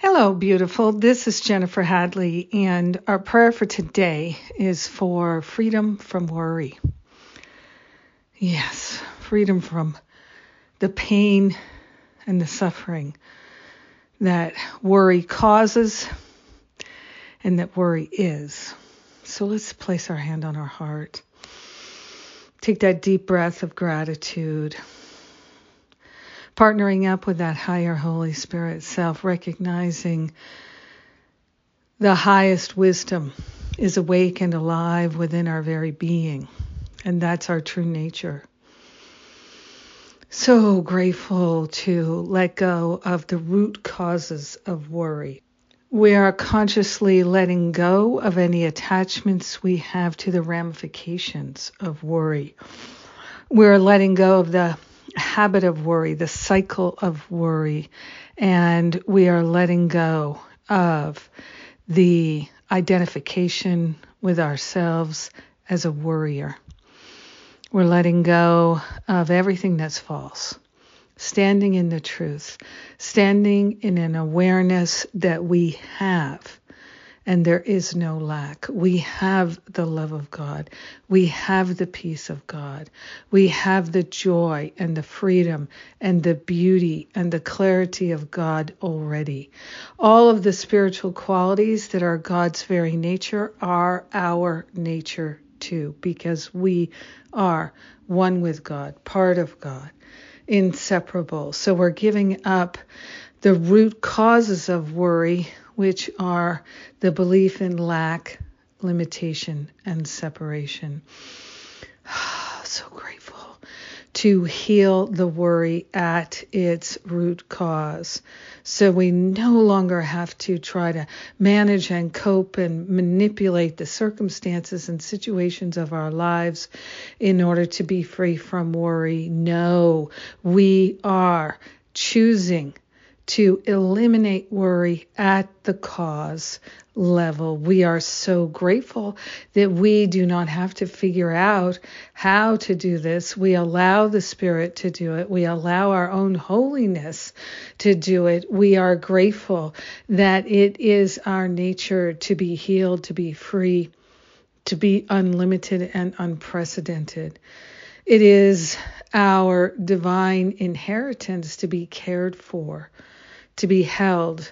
Hello, beautiful. This is Jennifer Hadley, and our prayer for today is for freedom from worry. Yes, freedom from the pain and the suffering that worry causes and that worry is. So let's place our hand on our heart. Take that deep breath of gratitude partnering up with that higher Holy Spirit self, recognizing the highest wisdom is awake and alive within our very being. And that's our true nature. So grateful to let go of the root causes of worry. We are consciously letting go of any attachments we have to the ramifications of worry. We're letting go of the habit of worry, the cycle of worry, and we are letting go of the identification with ourselves as a worrier. We're letting go of everything that's false, standing in the truth, standing in an awareness that we have and there is no lack. We have the love of God. We have the peace of God. We have the joy and the freedom and the beauty and the clarity of God already. All of the spiritual qualities that are God's very nature are our nature too, because we are one with God, part of God, inseparable. So we're giving up the root causes of worry which are the belief in lack, limitation, and separation. so grateful to heal the worry at its root cause. So we no longer have to try to manage and cope and manipulate the circumstances and situations of our lives in order to be free from worry. No, we are choosing to eliminate worry at the cause level. We are so grateful that we do not have to figure out how to do this. We allow the Spirit to do it. We allow our own holiness to do it. We are grateful that it is our nature to be healed, to be free, to be unlimited and unprecedented. It is our divine inheritance to be cared for to be held,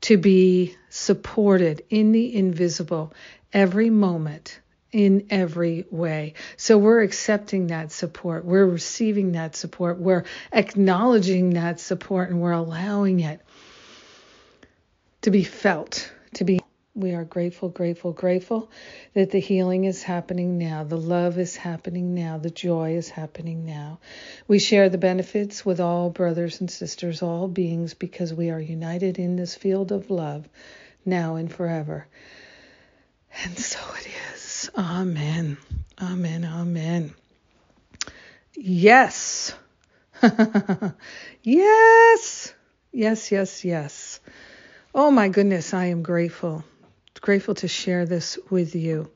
to be supported in the invisible every moment in every way. So we're accepting that support. We're receiving that support. We're acknowledging that support and we're allowing it to be felt, to be we are grateful, grateful, grateful that the healing is happening now. The love is happening now. The joy is happening now. We share the benefits with all brothers and sisters, all beings, because we are united in this field of love now and forever. And so it is. Amen. Amen. Amen. Yes. yes. Yes, yes, yes. Oh my goodness, I am grateful grateful to share this with you.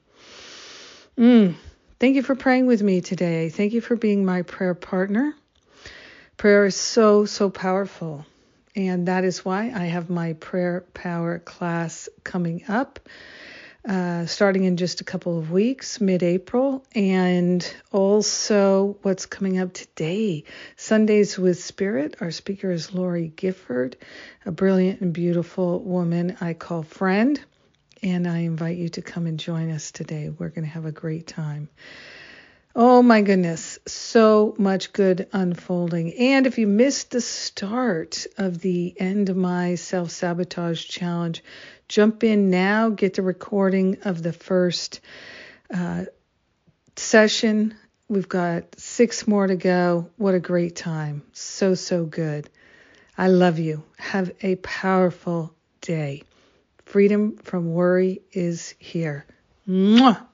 Mm, thank you for praying with me today. Thank you for being my prayer partner. Prayer is so, so powerful. And that is why I have my prayer power class coming up, uh, starting in just a couple of weeks, mid April. And also what's coming up today Sundays with Spirit. Our speaker is Lori Gifford, a brilliant and beautiful woman I call friend and I invite you to come and join us today. We're going to have a great time. Oh my goodness, so much good unfolding. And if you missed the start of the end of my self sabotage challenge, jump in now, get the recording of the first uh, session. We've got six more to go. What a great time. So, so good. I love you. Have a powerful day Freedom from worry is here. Mwah!